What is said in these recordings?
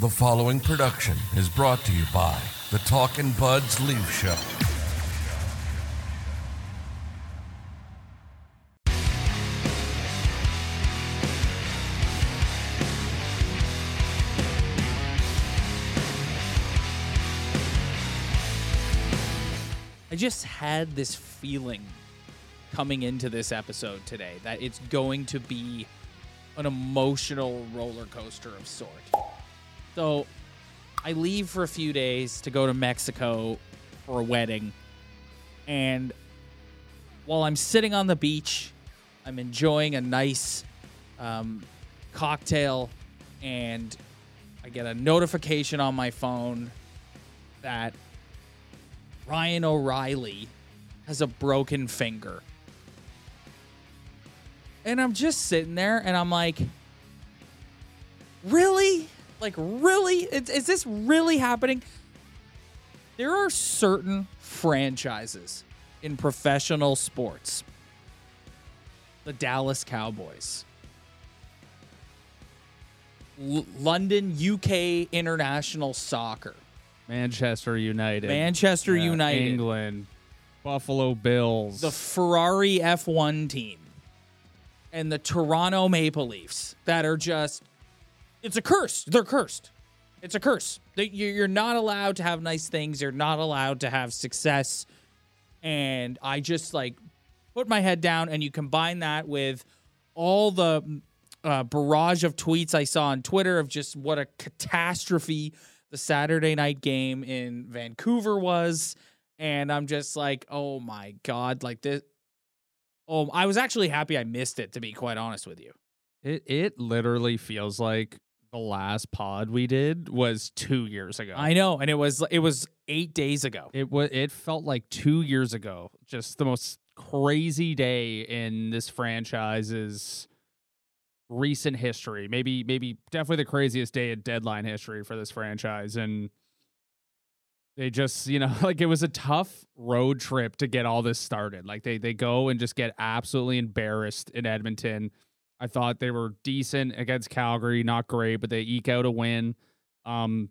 The following production is brought to you by the Talkin' Buds Leaf Show. I just had this feeling coming into this episode today that it's going to be an emotional roller coaster of sort. So I leave for a few days to go to Mexico for a wedding. And while I'm sitting on the beach, I'm enjoying a nice um, cocktail, and I get a notification on my phone that Ryan O'Reilly has a broken finger. And I'm just sitting there and I'm like, really? Like, really? Is, is this really happening? There are certain franchises in professional sports. The Dallas Cowboys, L- London, UK International Soccer, Manchester United, Manchester Yeah, United, England, Buffalo Bills. the Ferrari F1 team. And the Toronto Maple Leafs that are just it's a curse. They're cursed. It's a curse. You- You're not allowed to have nice things. You're not allowed to have success. And I just like put my head down, and you combine that with all the uh, barrage of tweets I saw on Twitter of just what a catastrophe the Saturday night game in Vancouver was. And I'm just like, oh my God, like this. Oh, I was actually happy I missed it, to be quite honest with you. it it literally feels like the last pod we did was two years ago. I know, and it was it was eight days ago. it was it felt like two years ago. Just the most crazy day in this franchise's recent history. Maybe maybe definitely the craziest day in deadline history for this franchise. And they just, you know, like it was a tough road trip to get all this started. Like they they go and just get absolutely embarrassed in Edmonton. I thought they were decent against Calgary, not great, but they eke out a win. Um,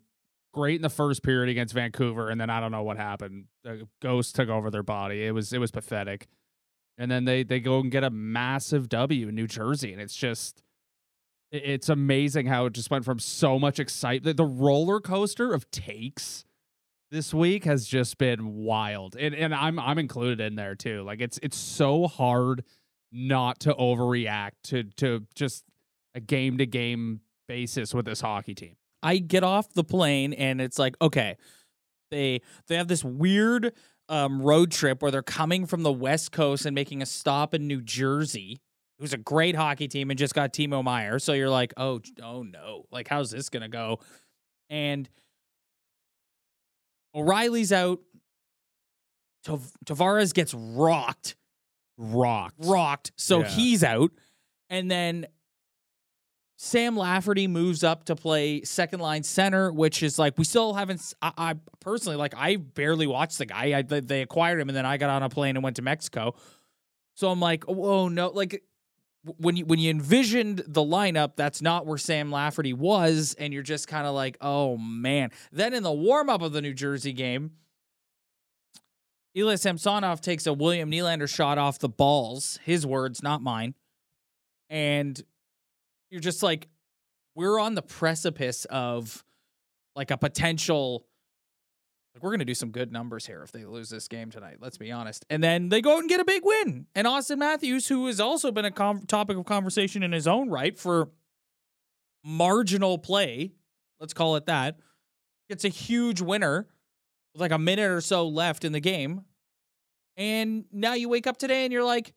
great in the first period against Vancouver, and then I don't know what happened. The ghost took over their body. It was it was pathetic. And then they they go and get a massive W in New Jersey, and it's just it's amazing how it just went from so much excitement. The roller coaster of takes this week has just been wild, and and I'm I'm included in there too. Like it's it's so hard not to overreact to to just a game to game basis with this hockey team. I get off the plane and it's like, okay, they they have this weird um, road trip where they're coming from the West Coast and making a stop in New Jersey. Who's a great hockey team and just got Timo Meier. So you're like, oh, oh no, like how's this gonna go? And O'Reilly's out. Tav- Tavares gets rocked, Rocked. rocked. So Yeah. he's out, and then Sam Lafferty moves up to play second line center, which is like we still haven't. I personally like I barely watched the guy. I they- they acquired him, and then I got on a plane and went to Mexico. So I'm like, oh no, like when you when you envisioned the lineup, that's not where Sam Lafferty was, and you're just kind of like, oh man. Then in the warm up of the New Jersey game. Ilya Samsonov takes a William Nylander shot off the balls, his words, not mine. And you're just like, we're on the precipice of like a potential. Like, we're going to do some good numbers here if they lose this game tonight. Let's be honest. And then they go out and get a big win. And Auston Matthews, who has also been a com- topic of conversation in his own right for marginal play, let's call it that, gets a huge winner like a minute or so left in the game. And now you wake up today and you're like,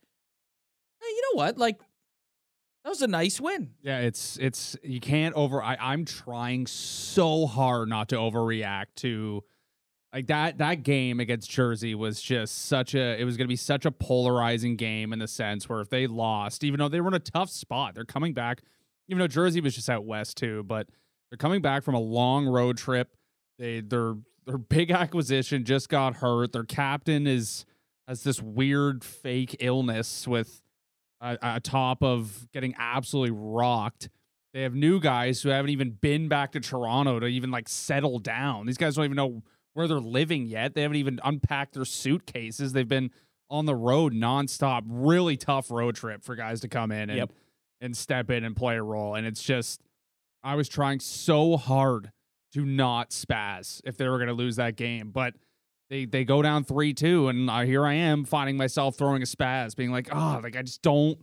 hey, you know what? Like, that was a nice win. Yeah, it's it's you can't over. I, I'm trying so hard not to overreact to like that. That game against Jersey was just such a. It was to be such a polarizing game in the sense where if they lost, even though they were in a tough spot, they're coming back. Even though Jersey was just out west too, but they're coming back from a long road trip. They their their big acquisition just got hurt. Their captain is has this weird fake illness with uh, atop of getting absolutely rocked. They have new guys who haven't even been back to Toronto to even like settle down. These guys don't even know where they're living yet. They haven't even unpacked their suitcases. They've been on the road nonstop. Really tough road trip for guys to come in and Yep. and step in and play a role. And it's just I was trying so hard to not spaz if they were going to lose that game, but they they go down three two, and uh, here I am finding myself throwing a spaz, being like, oh, like I just don't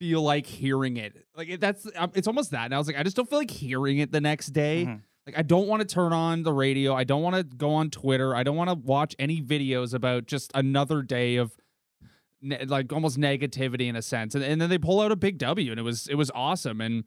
feel like hearing it. Like it, that's um, it's almost that. And I was like, I just don't feel like hearing it the next day. Mhm. Like I don't want to turn on the radio. I don't want to go on Twitter. I don't want to watch any videos about just another day of ne- like almost negativity in a sense. And, and then they pull out a big W, and it was it was awesome. And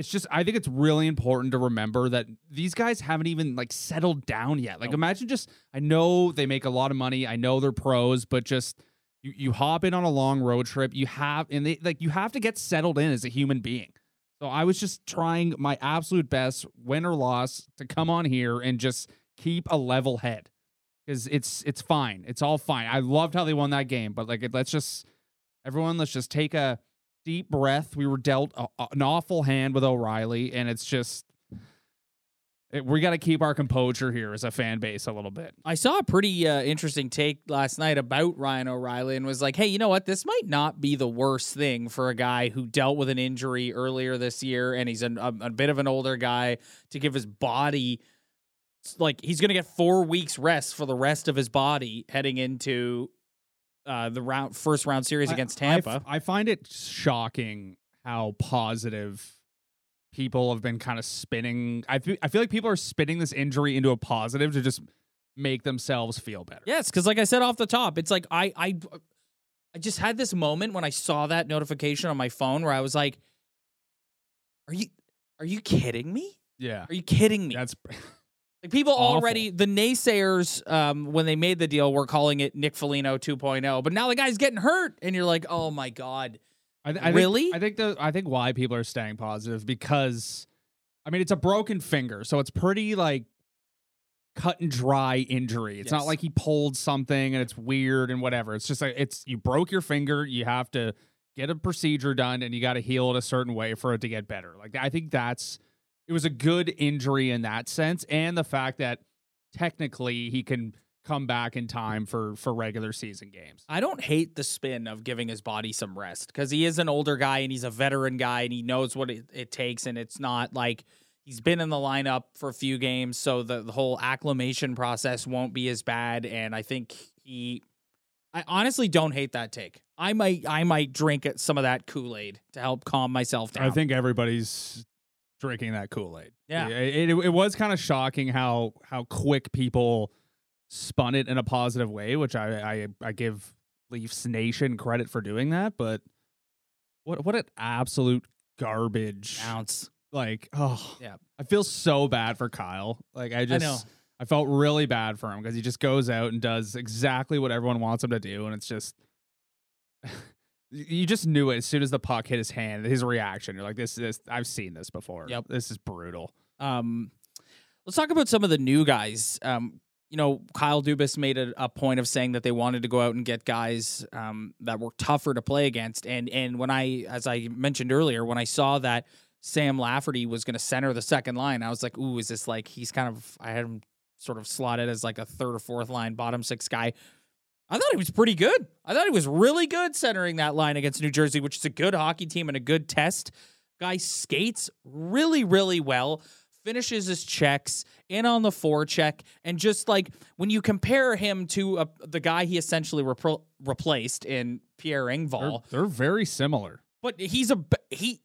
it's just I think it's really important to remember that these guys haven't even like settled down yet. Like imagine just I know they make a lot of money. I know they're pros, but just you you hop in on a long road trip. You have and they like you have to get settled in as a human being. So I was just trying my absolute best, win or loss, to come on here and just keep a level head because it's it's fine. It's all fine. I loved how they won that game, but like let's just everyone, let's just take a deep breath. We were dealt a, an awful hand with O'Reilly, and it's just it, we got to keep our composure here as a fan base a little bit. I saw a pretty uh, interesting take last night about Ryan O'Reilly and was like, hey, you know what? This might not be the worst thing for a guy who dealt with an injury earlier this year and he's an, a, a bit of an older guy to give his body. Like he's going to get four weeks rest for the rest of his body heading into uh, the round first round series I- against Tampa. I find it shocking how positive people have been kind of spinning. I feel, I feel like people are spinning this injury into a positive to just make themselves feel better. Yes, because like I said off the top, it's like I I I just had this moment when I saw that notification on my phone where I was like, "Are you are you kidding me? Yeah. Are you kidding me?" That's like people already the naysayers um, when they made the deal were calling it Nick Foligno 2.0, but now the guy's getting hurt, and you're like, "Oh my god." I, th- I Really? Think, I think the I think why people are staying positive because I mean it's a broken finger, so it's pretty like cut and dry injury. It's not like he pulled something and it's weird and whatever. It's just like it's you broke your finger, you have to get a procedure done and you got to heal it a certain way for it to get better. Like I think that's it was a good injury in that sense and the fact that technically he can come back in time for for regular season games. I don't hate the spin of giving his body some rest because he is an older guy and he's a veteran guy and he knows what it, it takes. And it's not like he's been in the lineup for a few games. So the, the whole acclimation process won't be as bad. And I think he, I honestly don't hate that take. I might, I might drink some of that Kool Aid to help calm myself down. I think everybody's drinking that Kool Aid. Yeah. it, it, it was kind of shocking how how quick people spun it in a positive way, which I I, I give Leafs Nation credit for doing that. But what what an absolute garbage! ounce. Like oh Yeah. I feel so bad for Kyle. Like I just know. I felt really bad for him because he just goes out and does exactly what everyone wants him to do, and it's just. You just knew it as soon as the puck hit his hand. His reaction, you're like, "This, this, I've seen this before. Yep. this is brutal." Um, let's talk about some of the new guys. Um, you know, Kyle Dubas made a, a point of saying that they wanted to go out and get guys um, that were tougher to play against. And and when I, as I mentioned earlier, when I saw that Sam Lafferty was going to center the second line, I was like, "Ooh, is this like he's kind of?" I had him sort of slotted as like a third or fourth line bottom six guy. I thought he was pretty good. I thought he was really good centering that line against New Jersey, which is a good hockey team and a good test. Guy skates really, really well, finishes his checks in on the forecheck, and just like when you compare him to uh the guy he essentially repro- replaced in Pierre They're, Engvall, they're very similar. but he's a he.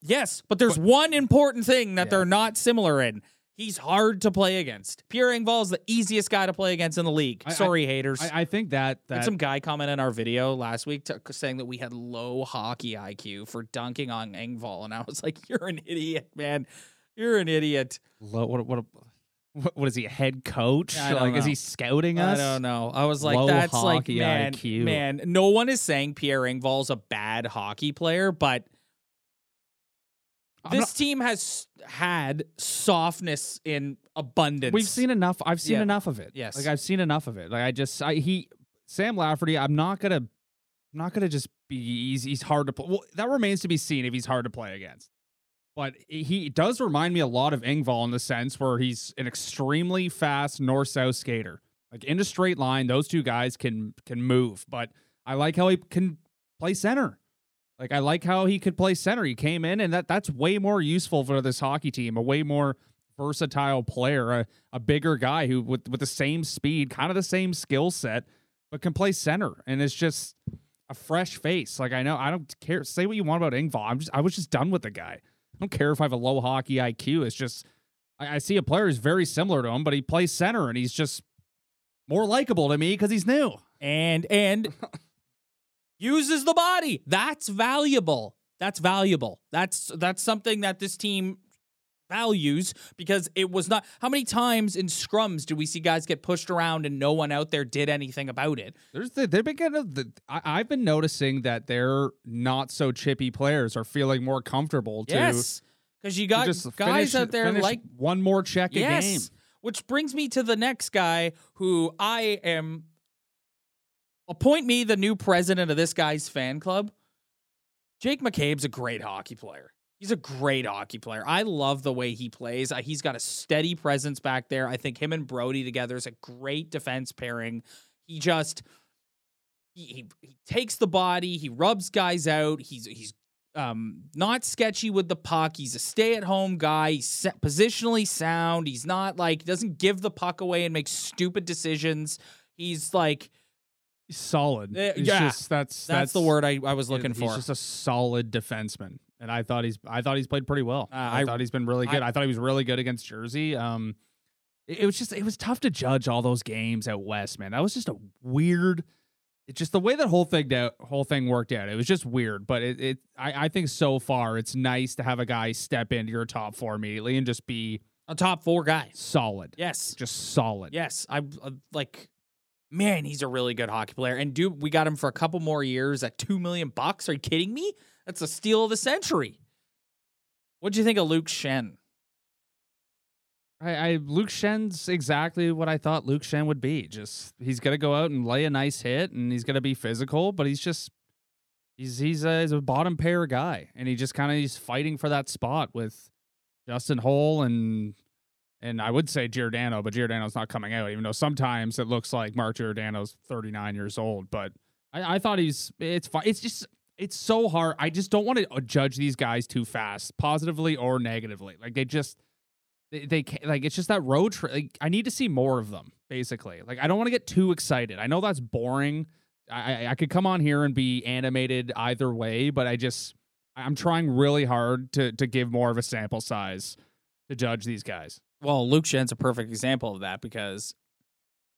Yes, but there's one important thing that Yeah. they're not similar in. He's hard to play against. Pierre Engvall is the easiest guy to play against in the league. I- I- Sorry, haters. I, I think that that some guy comment in our video last week to, saying that we had low hockey IQ for dunking on Engvall, and I was like, "You're an idiot, man. You're an idiot." low, what, what what what is he a head coach? I like is he scouting us? I don't know. I was like, Low "That's like, man, IQ. man." No one is saying Pierre Engvall's a bad hockey player, but I'm this not- team has had softness in abundance. We've seen enough. I've seen Yeah. enough of it. Yes. like I've seen enough of it. Like I just I he Sam Lafferty. I'm not gonna I'm not gonna just be he's he's hard to play. Well, that remains to be seen if he's hard to play against. but he does remind me a lot of Engvall in the sense where he's an extremely fast north south skater. Like in a straight line, those two guys can can move. But I like how he can play center. Like I like how he could play center. He came in and that that's way more useful for this hockey team, a way more versatile player, a, a bigger guy who with with the same speed, kind of the same skill set, but can play center. And it's just a fresh face. Like I know I don't care. Say what you want about Engvall. I'm just I was just done with the guy. I don't care if I have a low hockey IQ. It's just I, I see a player who's very similar to him, but he plays center and he's just more likable to me because he's new. And and uses the body. That's valuable. That's valuable. That's that's something that this team values because it was not how many times in scrums do we see guys get pushed around and no one out there did anything about it There's the, they've been kind of the, I, I've been noticing that their not so chippy players are feeling more comfortable to, yes because you got just guys finish- out there like one more check a game. yes which brings me to the next guy who i am appoint me the new president of this guy's fan club jake mccabe's a great hockey player He's a great hockey player. I love the way he plays. He's got a steady presence back there. I think him and Brodie together is a great defense pairing. He just he, he, he takes the body, he rubs guys out. He's he's um not sketchy with the puck. He's a stay-at-home guy. He's positionally sound. He's not like doesn't give the puck away and make stupid decisions. He's like He's solid. Uh, He's yeah, just, that's, that's, the word I, I was looking he's for. just a solid defenseman, and I thought he's I thought he's played pretty well. Uh, I, I- thought he's been really good. I, thought he was really good against Jersey. Um, it, it was just it was tough to judge all those games at west, man. That was just a weird. It's just the way that whole thing out, whole thing worked out. It was just weird, but it, it I, I think so far it's nice to have a guy step into your top four immediately and just be a top four guy. solid, Yes. just solid. Yes, I uh, like. Man, he's a really good hockey player, and dude, we got him for a couple more years at two million bucks. Are you kidding me? That's a steal of the century. What'd you think of Luke Schenn? I, I Luke Schenn's exactly what I thought Luke Schenn would be. Just he's gonna go out and lay a nice hit, and he's gonna be physical, but he's just he's he's a, he's a bottom pair guy, and he just kind of he's fighting for that spot with Justin Holl and and I would say Giordano, but Giordano's not coming out, even though sometimes it looks like Mark Giordano's 39 years old. But I, I thought he's it's fine. It's just it's so hard. I just don't want to uh, judge these guys too fast, positively or negatively. Like they just they, they like it's just that road trip. Like, I need to see more of them, basically. Like I don't want to get too excited. I know that's boring. I I could come on here and be animated either way, but I just I'm trying really hard to to give more of a sample size to judge these guys. Well, Luke Schenn's a perfect example of that because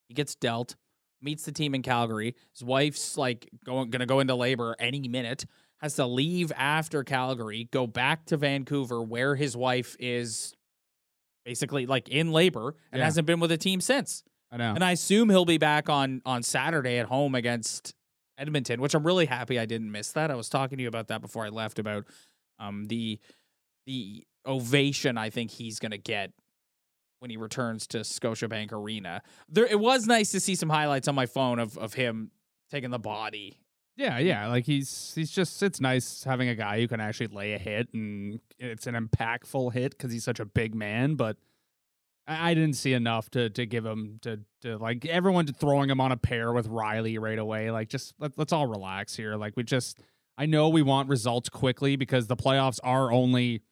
he gets dealt, meets the team in Calgary. His wife's like going to go into labor any minute. Has to leave after Calgary, go back to Vancouver where his wife is basically like in labor and Yeah. hasn't been with the team since. I know. And I assume he'll be back on on Saturday at home against Edmonton, which I'm really happy I didn't miss that. I was talking to you about that before I left about um the the ovation I think he's going to get when he returns to Scotiabank Arena. There it was nice to see some highlights on my phone of of him taking the body. Yeah, yeah. Like he's he's just it's nice having a guy who can actually lay a hit and it's an impactful hit because he's such a big man. But I, didn't see enough to to give him to to like everyone throwing him on a pair with Rielly right away. Like just let, let's all relax here. Like we just I know we want results quickly because the playoffs are only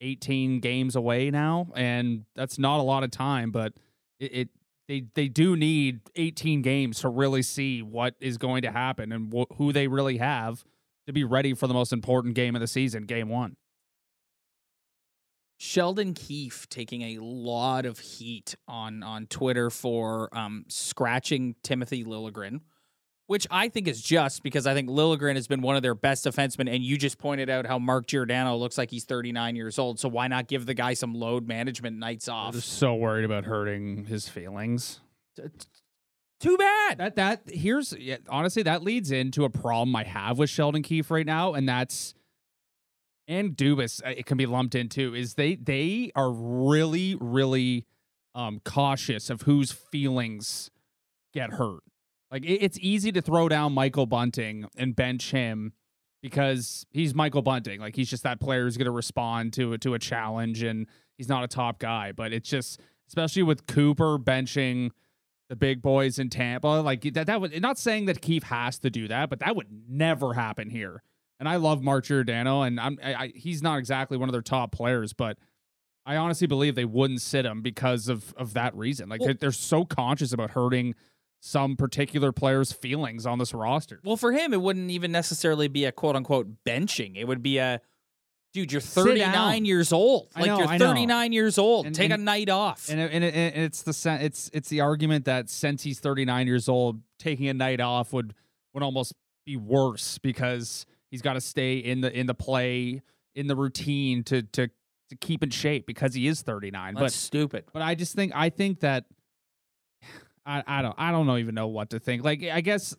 18 games away now, and that's not a lot of time. But it, it they they do need 18 games to really see what is going to happen and wh- who they really have to be ready for the most important game of the season, game one. Sheldon Keefe taking a lot of heat on on Twitter for um, scratching Timothy Liljegren, which I think is just because I think Liljegren has been one of their best defensemen, and you just pointed out how Mark Giordano looks like he's 39 years old. So why not give the guy some load management nights off? I'm just so worried about hurting his feelings. Too bad. That that here's yeah, honestly that leads into a problem I have with Sheldon Keefe right now, and that's and Dubas uh, it can be lumped into is they they are really really um cautious of whose feelings get hurt. Like it, it's easy to throw down Michael Bunting and bench him because he's Michael Bunting. Like he's just that player who's going to respond to to a challenge, and he's not a top guy. But it's just especially with Cooper benching the big boys in Tampa, like that. That would not saying that Keith has to do that, but that would never happen here. And I love Mark Giordano, and I'm I, I, he's not exactly one of their top players, but I honestly believe they wouldn't sit him because of of that reason. Like Well- they're, they're so conscious about hurting some particular player's feelings on this roster. Well, for him, it wouldn't even necessarily be a quote unquote benching. It would be a dude, you're 39 years old. Like know, you're 39 years old. And- Take and- a night off. And, it, and, it, and it's the it's it's the argument that since he's 39 years old, taking a night off would would almost be worse because he's got to stay in the in the play in the routine to to to keep in shape because he is 39. That's but stupid. but I just think I think that I I don't I don't even know what to think. Like I guess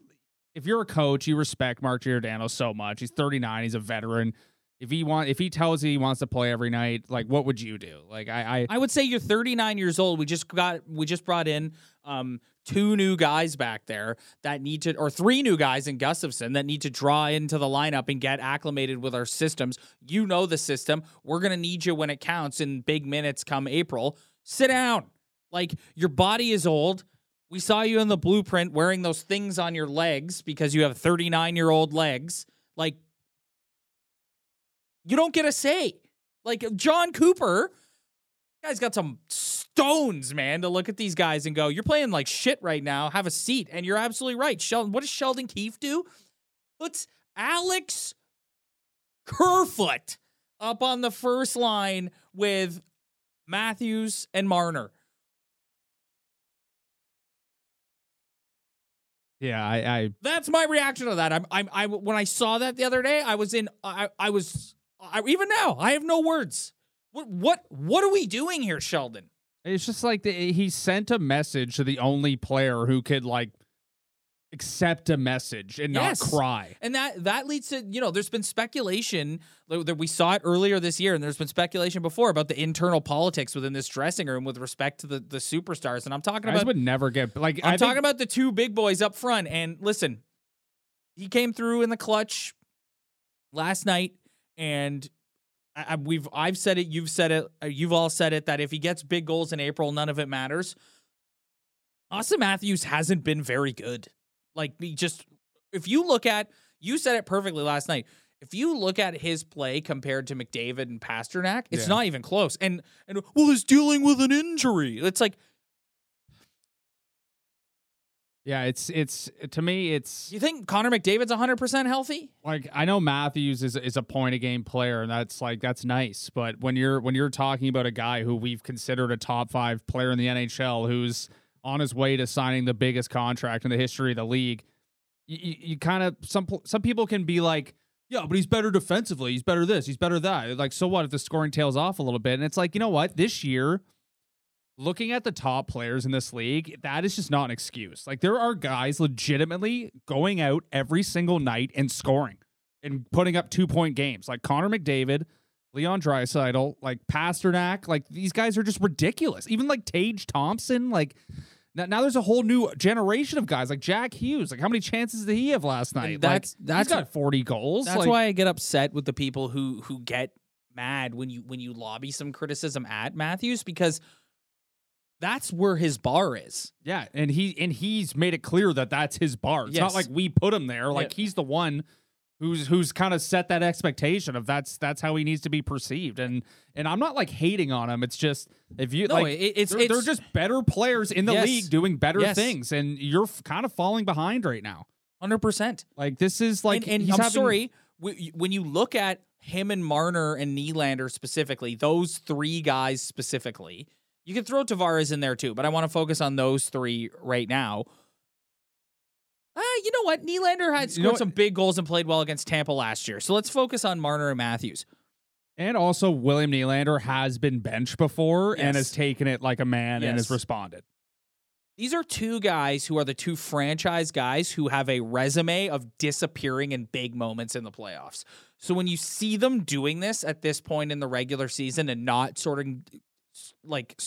if you're a coach, you respect Mark Giordano so much. He's 39. He's a veteran. If he want if he tells you he wants to play every night, like what would you do? Like I I I would say you're 39 years old. We just got we just brought in um two new guys back there that need to or three new guys in Gustafsson that need to draw into the lineup and get acclimated with our systems. You know the system. We're to need you when it counts in big minutes come April. Sit down. Like your body is old. We saw you in the blueprint wearing those things on your legs because you have 39 year old legs. Like you don't get a say. Like Jon Cooper, guy's got some stones, man, to look at these guys and go, "You're playing like shit right now. Have a seat." And you're absolutely right, Sheldon. What does Sheldon Keefe do? Puts Alex Kerfoot up on the first line with Matthews and Marner. Yeah, I I That's my reaction to that. I'm, I'm, I when I saw that the other day, I was in, I, I was, I, even now, I have no words. What, what, what are we doing here, Sheldon? It's just like the, he sent a message to the only player who could like accept a message and Yes. not cry. And that that leads to you know there's been speculation that we saw it earlier this year, and there's been speculation before about the internal politics within this dressing room with respect to the the superstars. And I'm talking Guys about would never get like I'm I talking think, about the two big boys up front. And listen, he came through in the clutch last night, and I, I- we've I've said it, you've said it, uh, you've all said it that if he gets big goals in April, none of it matters. Auston Matthews hasn't been very good. Like just if you look at you said it perfectly last night. If you look at his play compared to McDavid and Pastrnak, it's Yeah. not even close. And and well, he's dealing with an injury. It's like yeah, it's it's to me it's You think Connor McDavid's 100% healthy? like I know Matthews is is a point a game player and that's like that's nice, but when you're when you're talking about a guy who we've considered a top 5 player in the NHL who's on his way to signing the biggest contract in the history of the league, you, you, you kind of some some people can be like, yeah, but he's better defensively. He's better this. He's better that. Like, so what if the scoring tails off a little bit? And it's like, you know what? This year, looking at the top players in this league, that is just not an excuse. Like, there are guys legitimately going out every single night and scoring and putting up two point games, like Connor McDavid. Leon Draisaitl, like Pastrnak, like these guys are just ridiculous. Even like Tage Thompson, like now, now there's a whole new generation of guys like Jack Hughes. Like how many chances did he have last night? that's- like, that's he's got 40 goals. That's like, why I get upset with the people who who get mad when you when you lobby some criticism at Matthews because that's where his bar is. Yeah, and he and he's made it clear that that's his bar. It's not like we put him there. Like Yeah. he's the one who's who's kind of set that expectation of that's that's how he needs to be perceived. And and I'm not like hating on him. It's just if you No, like it- it's- they're, they're just better players in the Yes. league doing better Yes. things, and you're f- kind of falling behind right now. Hundred percent. Like this is like and, and he's I'm having- sorry when you look at him and Marner and Nylander specifically, those three guys specifically. You can throw Tavares in there too, but I want to focus on those three right now. Uh, you know what? Nylander had You scored know some big goals and played well against Tampa last year. So let's focus on Marner and Matthews. And also, William Nylander has been benched before and has taken it like a man and has responded. These are two guys who are the two franchise guys who have a resume of disappearing in big moments in the playoffs. So when you see them doing this at this point in the regular season and not sort of like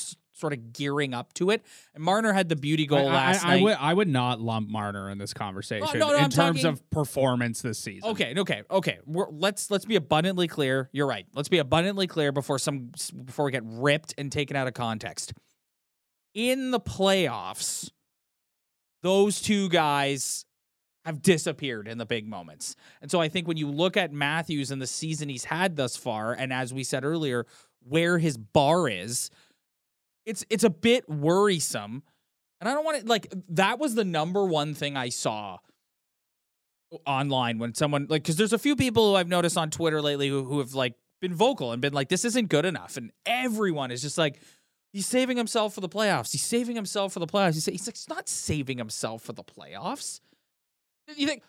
sort of gearing up to it. And Marner had the beauty goal I, last I, night. I would I would not lump Marner in this conversation no, no, in I'm terms talking- of performance this season. Okay, okay, okay. We're, let's let's be abundantly clear. You're right. Let's be abundantly clear before some before we get ripped and taken out of context. In the playoffs, those two guys have disappeared in the big moments. And so I think when you look at Matthews and the season he's had thus far, and as we said earlier, where his bar is, it's it's a bit worrisome. And I don't want to like that was the number one thing I saw online when someone like because there's a few people who I've noticed on Twitter lately who, who have like been vocal and been like, this isn't good enough. And everyone is just like, he's saving himself for the playoffs. He's saving himself for the playoffs. He's, he's like, he's not saving himself for the playoffs. You think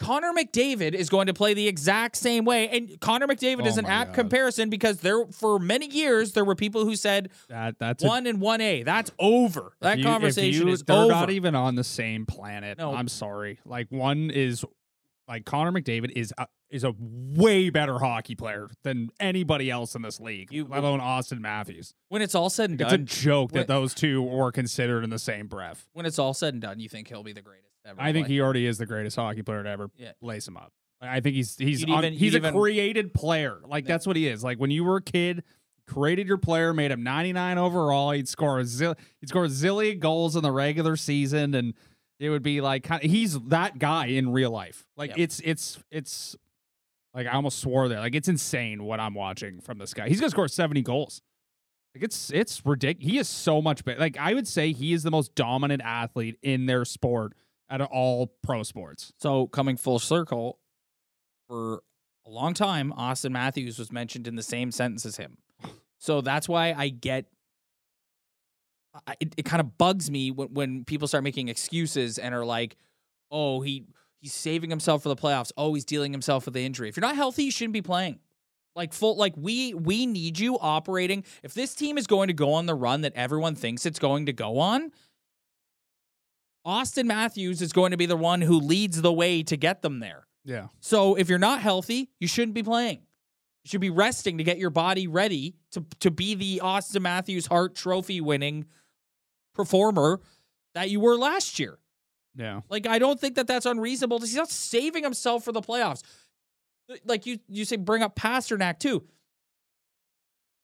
Connor McDavid is going to play the exact same way? And Connor McDavid Oh is an apt God. comparison because there for many years there were people who said That that's a- one and one A. That's over. That you- conversation you- is they're over. not even on the same planet. No. I'm sorry. Like one is like Connor McDavid is a, is a way better hockey player than anybody else in this league, You- let alone Auston Matthews. when it's all said and done, It's a joke when- that those two were considered in the same breath. when it's all said and done, you think he'll be the greatest ever. I think play. he already is the greatest hockey player to ever Yeah. lace him up. I think he's he's You'd even- he's a even- created player. Like that's what he is. Like when you were a kid, created your player, made him 99 overall. He'd score a zil- he'd score a zillion goals in the regular season, and it would be like kind he's that guy in real life. Like Yeah. it's it's it's like I almost swore there. Like it's insane what I'm watching from this guy. He's gonna score 70 goals. Like it's it's ridiculous. He is so much better. Like I would say he is the most dominant athlete in their sport out of all pro sports. So coming full circle, for a long time, Auston Matthews was mentioned in the same sentence as him. So that's why I get. I- It, it kind of bugs me when, when people start making excuses and are like, "Oh, he he's saving himself for the playoffs. Oh, he's dealing himself with the injury. If you're not healthy, you shouldn't be playing." Like full, like we we need you operating. If this team is going to go on the run that everyone thinks it's going to go on, Auston Matthews is going to be the one who leads the way to get them there. Yeah. So if you're not healthy, you shouldn't be playing. You should be resting to get your body ready to to be the Auston Matthews Hart Trophy winning performer that you were last year. Yeah. Like I don't think that that's unreasonable. He's not saving himself for the playoffs. Like you you say, bring up Pastrnak too.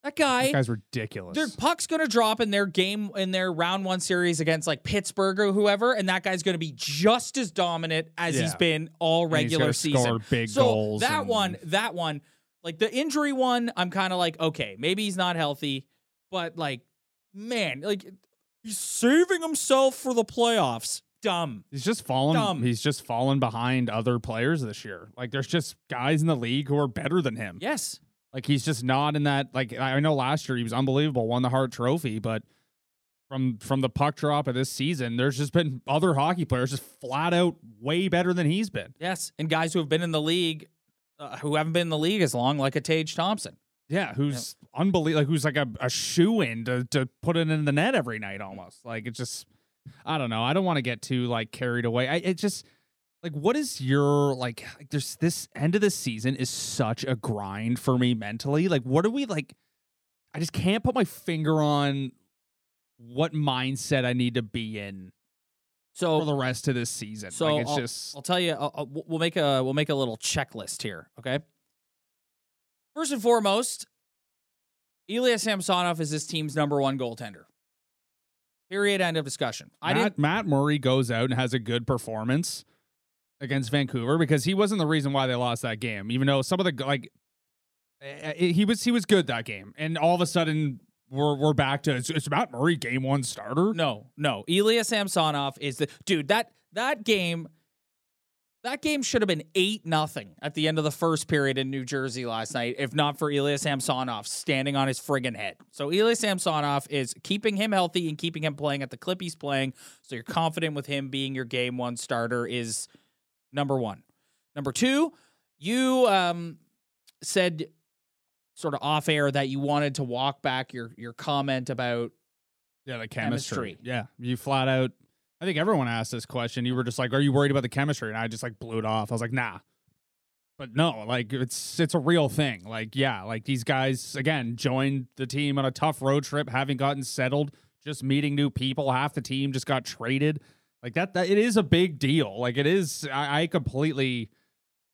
That guy, That guy's ridiculous. their puck's gonna drop in their game in their round one series against like Pittsburgh or whoever, and that guy's gonna be just as dominant as he's been all regular season. Big so goals. that and- one, that one, like the injury one, I'm kind of like, okay, maybe he's not healthy, but like, man, like he's saving himself for the playoffs. Dumb. He's just fallen. Dumb. He's just fallen behind other players this year. Like there's just guys in the league who are better than him. Yes. Like he's just not in that. Like I know last year he was unbelievable, won the Hart Trophy, but from from the puck drop of this season, there's just been other hockey players just flat out way better than he's been. Yes. And guys who have been in the league, uh, who haven't been in the league as long, like a Tage Thompson. Yeah, who's unbelievable. Like who's like a, a shoe in to to put it in the net every night almost. Like it's just I don't know. I don't want to get too like carried away. I it just like what is your like like there's this end of the season is such a grind for me mentally. Like what are we like I just can't put my finger on what mindset I need to be in So for the rest of this season. So like it's I'll- just I'll tell you. I'll, I'll- we'll make a we'll make a little checklist here. Okay. First and foremost, Ilya Samsonov is this team's number one goaltender. Period. End of discussion. I Matt, didn't. Matt Murray goes out and has a good performance against Vancouver because he wasn't the reason why they lost that game. Even though some of the like eh, eh, he was he was good that game, and all of a sudden we're we're back to it's, it's Matt Murray game one starter. No, no. Ilya Samsonov is the dude. That that game. That game should have been eight nothing at the end of the first period in New Jersey last night, if not for Ilya Samsonov standing on his friggin' head. So Ilya Samsonov is keeping him healthy and keeping him playing at the clip he's playing. So you're confident with him being your game one starter is number one. Number two, you um, said sort of off air that you wanted to walk back your your comment about Yeah, the chemistry. Chemistry. Yeah, you flat out. I think everyone asked this question. You were just like, "Are you worried about the chemistry?" And I just like blew it off. I was like, "Nah." But no, like it's it's a real thing. Like yeah, like these guys again joined the team on a tough road trip, having gotten settled, just meeting new people. Half the team just got traded. Like that, that it is a big deal. Like it is. I, I completely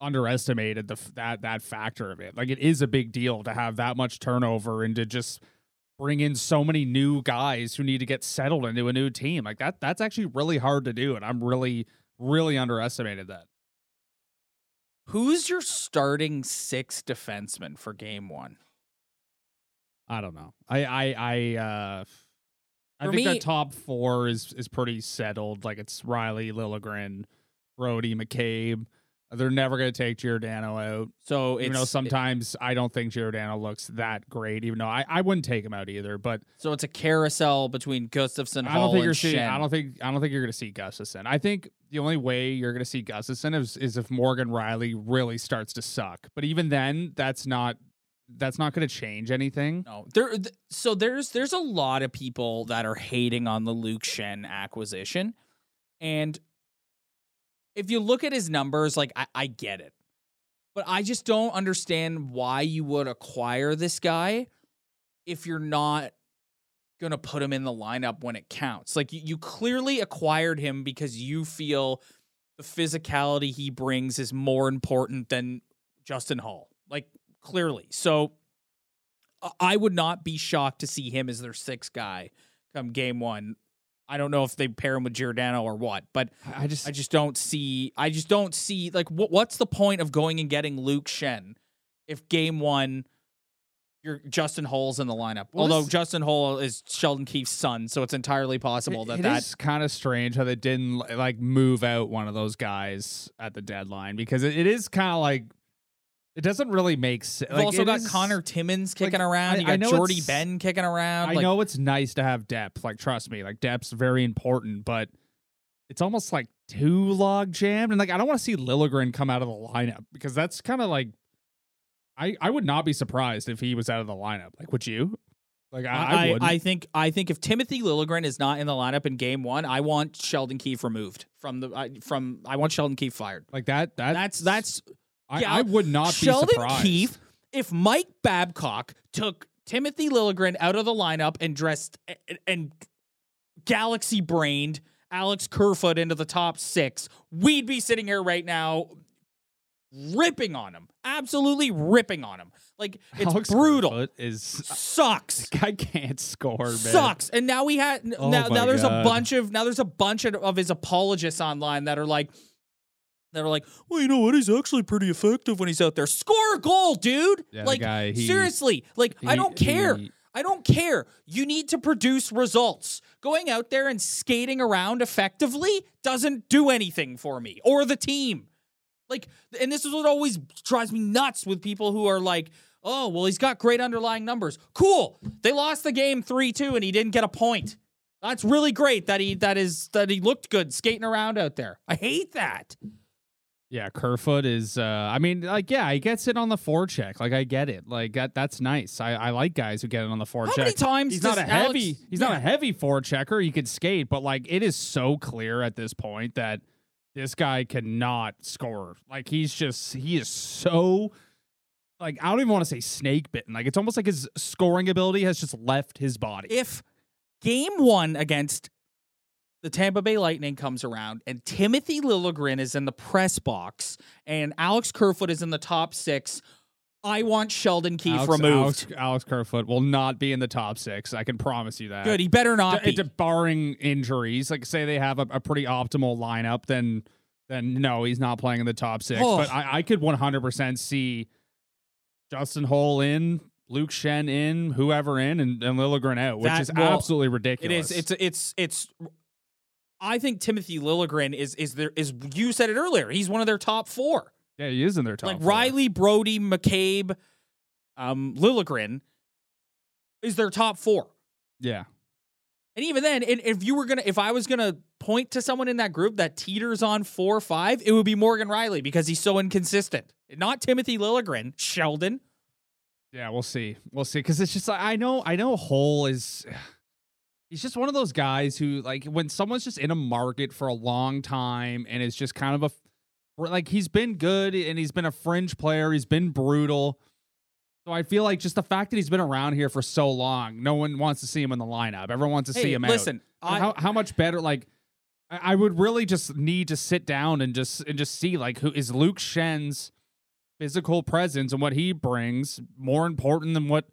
underestimated the that that factor of it. Like it is a big deal to have that much turnover and to just bring in so many new guys who need to get settled into a new team. Like that that's actually really hard to do and I'm really really underestimated that. Who's your starting six defenseman for game one? I don't know. I I I uh I For think me- that top 4 is is pretty settled. Like it's Rielly, Liljegren, Brodie, McCabe. They're never going to take Giordano out. So Even it's though sometimes I don't think Giordano looks that great, even though I, I wouldn't take him out either. But so it's a carousel between Gustafsson, I don't think you're and seeing. Schenn. I don't think. I don't think you're going to see Gustafsson. I think the only way you're going to see Gustafsson is is if Morgan Rielly really starts to suck. But even then, that's not that's not going to change anything. No, there. th- So there's there's a lot of people that are hating on the Luke Schenn acquisition, and if you look at his numbers, like I, I get it, but I just don't understand why you would acquire this guy if you're not gonna put him in the lineup when it counts. Like you, you clearly acquired him because you feel the physicality he brings is more important than Justin Holl. Like clearly. So I- I would not be shocked to see him as their sixth guy come game one. I don't know if they pair him with Giordano or what, but I just I just don't see. I just don't see like what, what's the point of going and getting Luke Schenn if game one you're Justin Holl's in the lineup. Well, Although Justin Holl is Sheldon Keefe's son, so it's entirely possible that it that is kind of strange how they didn't like move out one of those guys at the deadline because it, it is kind of like it doesn't really make sense. You've also got Conor Timmins kicking around. I- you I got know Jordie Benn kicking around. I like, know it's nice to have depth. Like, trust me, like depth's very important, but it's almost like too log jammed. And like, I don't want to see Liljegren come out of the lineup because that's kind of like, I I would not be surprised if he was out of the lineup. Like, would you? Like, I, I, I. I think I think if Timothy Liljegren is not in the lineup in game one, I want Sheldon Keefe removed from the I from. I want Sheldon Keefe fired. like that. That That's that's I, yeah, I would not Sheldon be surprised. Keefe. If Mike Babcock took Timothy Liljegren out of the lineup and dressed and, and galaxy brained Alex Kerfoot into the top six, we'd be sitting here right now ripping on him. Absolutely ripping on him. Like it's Alex brutal. Kerfoot is uh, Sucks. guy can't score, man. Sucks. And now we had Oh now, now there's God. a bunch of now there's a bunch of, of his apologists online that are like that are like, well, you know what? He's actually pretty effective when he's out there. Score a goal, dude. Yeah, like guy, he- seriously, like I don't care. he- I don't care. You need to produce results. Going out there and skating around effectively doesn't do anything for me or the team. Like, and this is what always drives me nuts with people who are like, oh, well, he's got great underlying numbers. Cool. They lost the game 3 2 and he didn't get a point. That's really great that he that is that he looked good skating around out there. I hate that. Yeah, Kerfoot is. uh I mean, like, yeah, he gets it on the forecheck. Like, I get it. Like that. That's nice. I, I like guys who get it on the forecheck. How many times He's does not a Alex- heavy. He's not a heavy forechecker. He could skate, but like, it is so clear at this point that this guy cannot score. Like, he's just he is so. Like, I don't even want to say snake bitten. Like, it's almost like his scoring ability has just left his body. if game one against the Tampa Bay Lightning comes around and Timothy Liljegren is in the press box and Alex Kerfoot is in the top six, I want Sheldon Keefe Alex, removed. Alex, Alex Kerfoot will not be in the top six. I can promise you that. Good. He better not D- be. barring injuries, like say they have a, a pretty optimal lineup, then then no, he's not playing in the top six. Oh. But I, I could 100% see Justin Holl in, Luke Schenn in, whoever in, and, and Liljegren out, which That- is well, absolutely ridiculous. is. It's it's it's. I think Timothy Liljegren is is there is you said it earlier. He's one of their top four. yeah, he is in their top. like four. Rielly, Brodie, McCabe, um, Liljegren is their top four. Yeah, And even then, and if you were gonna, if I was gonna point to someone in that group that teeters on four or five, it would be Morgan Rielly because he's so inconsistent. Not Timothy Liljegren, Sheldon. yeah, we'll see, we'll see, because it's just like I know, I know Holl is. He's just one of those guys who, like, when someone's just in a market for a long time and it's just kind of a, like, he's been good and he's been a fringe player. He's been brutal. So I feel like just the fact that he's been around here for so long, no one wants to see him in the lineup. Everyone wants to Hey, see him listen, out. I, how how much better? Like, I, I would really just need to sit down and just and just see like who is Luke Schenn's physical presence and what he brings more important than what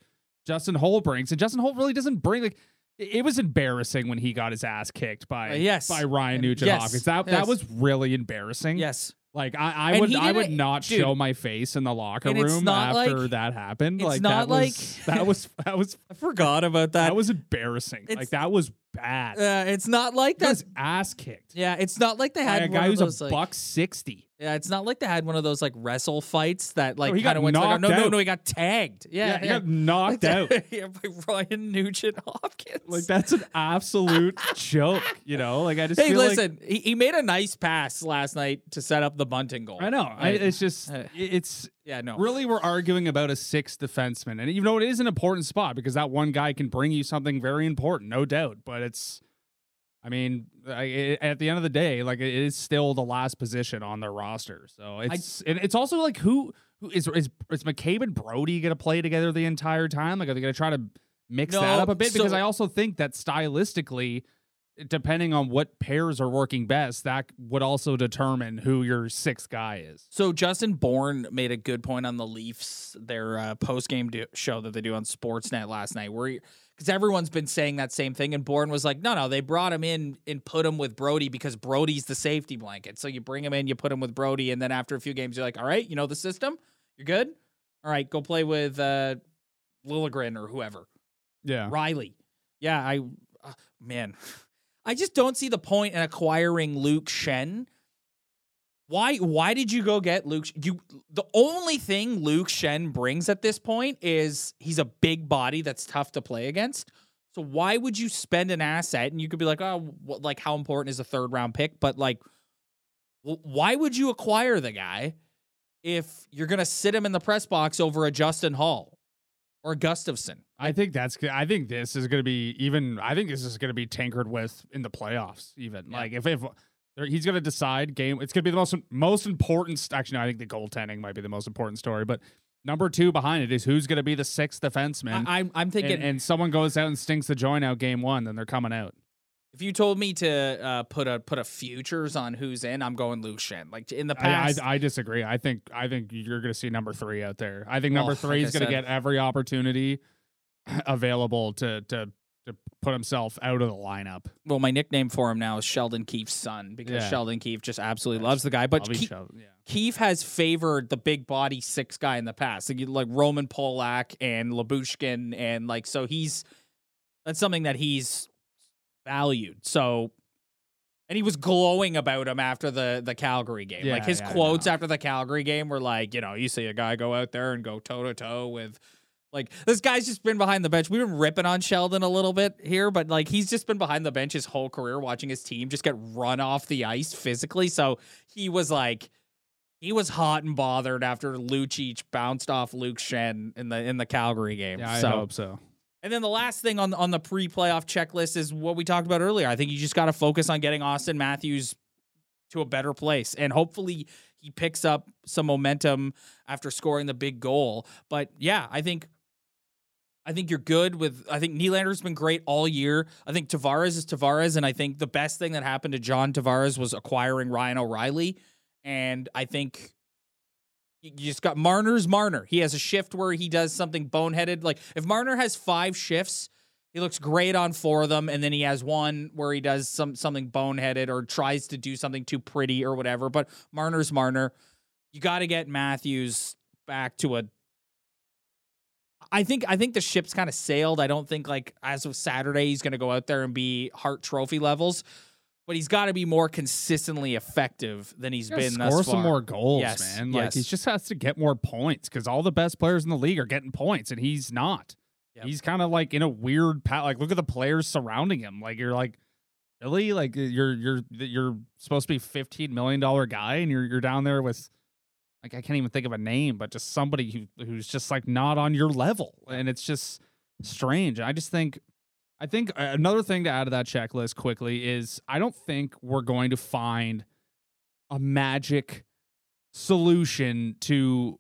Justin Holl brings. And Justin Holl really doesn't bring like. It was embarrassing when he got his ass kicked by Uh, yes. by Ryan Nugent yes, Hopkins. That yes. that was really embarrassing. yes, Like I, I would I would not dude, show my face in the locker room after like- that happened. it's like not that was like- that was that was I forgot about that. that was embarrassing. It's- Like that was bad. uh, it's not like That was ass kicked. Yeah, it's not like they had a guy who's those a like. buck sixty. Yeah, it's not like they had one of those like wrestle fights that like he kind of went to, like, knocked no, no, out. no, he got tagged. Yeah, Yeah, he got knocked out. yeah, by Ryan Nugent Hopkins. Like that's an absolute joke. You know, like I just Hey, feel like- listen, he, he made a nice pass last night to set up the Bunting goal. I know. I, Like, it's just uh, it's yeah, no. really we're arguing about a sixth defenseman, and even though it is an important spot because that one guy can bring you something very important, no doubt. But it's, I mean, I, it, at the end of the day, like it is still the last position on their roster. So it's and it's also like who who is is is McCabe and Brodie going to play together the entire time? Like are they going to try to mix that up a bit? Because I also think that stylistically. Depending on what pairs are working best, that would also determine who your sixth guy is. So Justin Bourne made a good point on the Leafs, their uh, post game do- show that they do on Sportsnet last night, where because everyone's been saying that same thing, and Bourne was like, "No, no, they brought him in and put him with Brodie because Brodie's the safety blanket. So you bring him in, you put him with Brodie, and then after a few games, you're like, all right, you know the system, you're good. All right, go play with uh, Liljegren or whoever, Yeah. Rielly. Yeah, I uh, man, I just don't see the point in acquiring Luke Schenn. Why why did you go get Luke you the only thing Luke Schenn brings at this point is he's a big body that's tough to play against. So why would you spend an asset and you could be like, "Oh, what, like how important is a third round pick?" But like why would you acquire the guy if you're going to sit him in the press box over a Justin Holl or Gustafsson? I think that's. I think this is going to be even. I think this is going to be tankered with in the playoffs. Even Yeah. like if if he's going to decide game, it's going to be the most most important. st- Actually, no, I think the goaltending might be the most important story. But number two behind it is who's going to be the sixth defenseman. I, I'm I'm thinking and, and someone goes out and stinks the joint out game one, then they're coming out. If you told me to uh, put a put a futures on who's in, I'm going Luke Schenn. Like in the I, I, past, I disagree. I think I think you're going to see number three out there. I think number like three I is going to get every opportunity available to to to put himself out of the lineup. well, my nickname for him now is Sheldon Keefe's son because Yeah. Sheldon Keefe just absolutely loves the guy. But Keefe, yeah. Keefe has favored the big body six guy in the past, like, like Roman Polak and Lyubushkin, and like so he's that's something that he's valued. So. And he was glowing about him after the the Calgary game. like his yeah, quotes after the Calgary game were like, you know, you see a guy go out there and go toe to toe with like this guy's just been behind the bench. We've been ripping on Sheldon a little bit here, but like he's just been behind the bench his whole career watching his team just get run off the ice physically. So he was like he was hot and bothered after Lucic bounced off Luke Schenn in the in the Calgary game. Yeah, I so hope so. and then the last thing on on the pre-playoff checklist is what we talked about earlier. I think you just got to focus on getting Auston Matthews to a better place, and hopefully he picks up some momentum after scoring the big goal. But yeah, I think. I think you're good with. I think Nylander's been great all year. I think Tavares is Tavares, and I think the best thing that happened to John Tavares was acquiring Ryan O'Reilly. And I think you just got Marner's Marner. He has a shift where he does something boneheaded. Like if Marner has five shifts, he looks great on four of them, and then he has one where he does some something boneheaded or tries to do something too pretty or whatever. But Marner's Marner. You got to get Matthews back to a. I think I think the ship's kind of sailed. I don't think like as of Saturday he's going to go out there and be Hart Trophy levels, but he's got to be more consistently effective than he's been score some more goals, Yes, man. Like he just has to get more points because all the best players in the league are getting points, and he's not. Yep. He's kind of like in a weird pat. Like look at the players surrounding him. Like you're like, really? Like you're you're you're supposed to be fifteen million dollar guy, and you're you're down there with. Like I can't even think of a name, but just somebody who who's just like not on your level, and it's just strange. I just think I think uh, another thing to add to that checklist quickly is I don't think we're going to find a magic solution to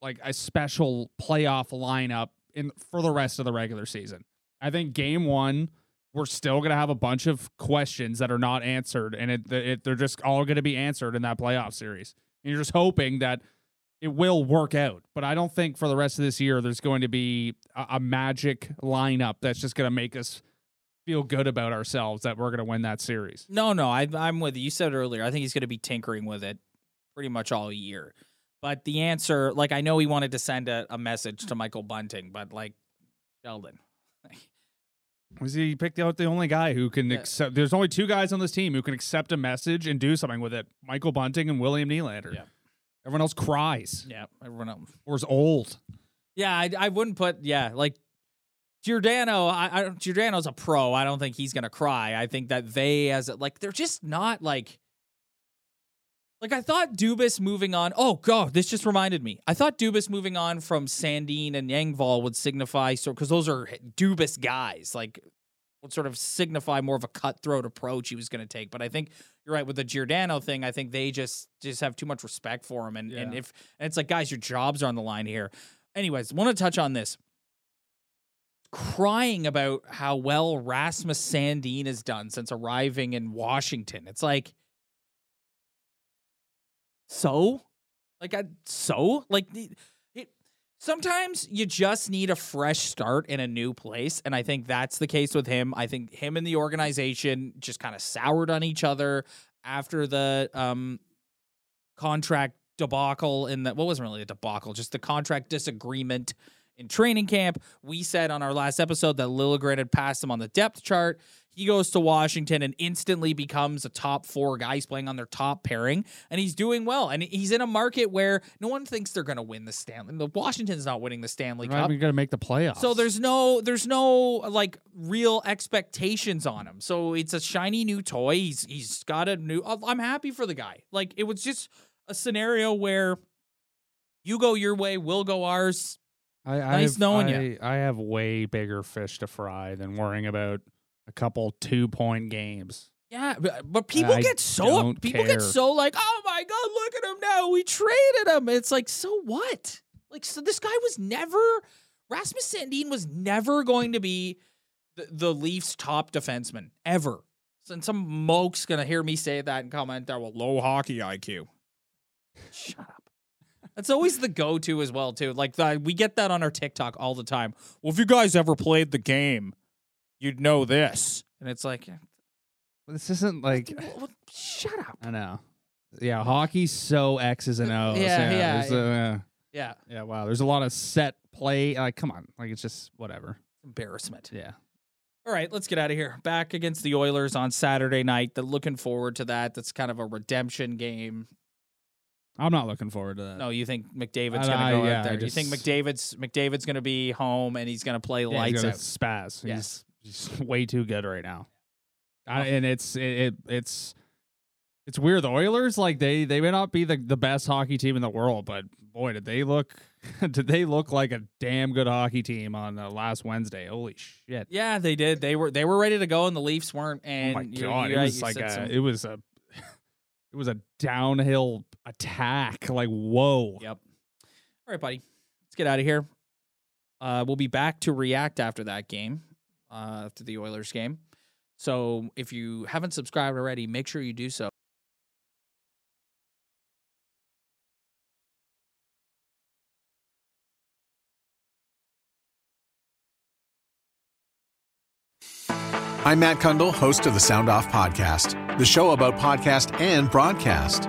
like a special playoff lineup in for the rest of the regular season. I think game one, we're still going to have a bunch of questions that are not answered, and it, it they're just all going to be answered in that playoff series. And you're just hoping that it will work out. But I don't think for the rest of this year there's going to be a, a magic lineup that's just going to make us feel good about ourselves that we're going to win that series. No, no, I, I'm with you. You said earlier. I think he's going to be tinkering with it pretty much all year. But the answer, like, I know he wanted to send a, a message to Michael Bunting, but like, Sheldon. Was he picked out the only guy who can Yeah. accept? There's only two guys on this team who can accept a message and do something with it: Michael Bunting and William Nylander. Yeah. Everyone else cries Yeah, everyone else. or is old. Yeah, I, I wouldn't put. Yeah, like Giordano. I, I Giordano's a pro. I don't think he's gonna cry. I think that they, as a, like, they're just not like. Like I thought, Dubas moving on. Oh god, this just reminded me. I thought Dubas moving on from Sandin and Engvall would signify so because those are Dubas guys. Like would sort of signify more of a cutthroat approach he was going to take. But I think you're right with the Giordano thing. I think they just just have too much respect for him, and and if and it's like guys, your jobs are on the line here. Anyways, want to touch on this. Crying about how well Rasmus Sandin has done since arriving in Washington. It's like, so, like, I, so, like, it. Sometimes you just need a fresh start in a new place, and I think that's the case with him. I think him and the organization just kind of soured on each other after the um contract debacle in that what wasn't really a debacle, just the contract disagreement in training camp. We said on our last episode that Liljegren had passed him on the depth chart. He goes to Washington and instantly becomes a top four guy. He's playing on their top pairing, and he's doing well. And he's in a market where no one thinks they're going to win the Stanley. The Washington's not winning the Stanley We're not Cup. even going to make the playoffs. So there's no there's no like real expectations on him. So it's a shiny new toy. He's he's got a new I'm happy for the guy. Like it was just a scenario where you go your way, we'll go ours. I, I nice have, knowing I, ya. I have way bigger fish to fry than worrying about a couple two point games. Yeah, but, but people I get so people care. get so like, "Oh my god, look at him now. We traded him." It's like, "So what?" Like so this guy was never Rasmus Sandin was never going to be the, the Leafs top defenseman ever. And some moke's gonna hear me say that and comment there, well, low hockey IQ. Shut up. That's always the go-to as well, too. Like the, we get that on our TikTok all the time. Well, if you guys ever played the game, you'd know this. And it's like, eh, This isn't like well, well, shut up. I know. Yeah, hockey's so X's and O's. Yeah, yeah, there's a- Yeah, yeah. Wow. There's a lot of set play. Like, come on. Like, it's just whatever. embarrassment. Yeah. All right, let's get out of here. Back against the Oilers on Saturday night. They're looking forward to that. That's kind of a redemption game. I'm not looking forward to that. No, you think McDavid's going to I- go yeah, out there? I You think McDavid's McDavid's going to be home and he's going to play Yeah, lights he's out? spaz. Yes. He's, he's way too good right now. I, and it's it, it it's it's weird. The Oilers like they they may not be the, the best hockey team in the world, but boy, did they look did they look like a damn good hockey team on uh, last Wednesday? Holy shit! Yeah, they did. They were they were ready to go, and the Leafs weren't. And oh my god, you're it was you like a some- it was a it was a downhill attack. Like whoa. Yep. All right, buddy. Let's get out of here. Uh, we'll be back to react after that game, uh, after the Oilers game. So if you haven't subscribed already, make sure you do so. I'm Matt Cundill, host of the Sound Off Podcast, the show about podcast and broadcast.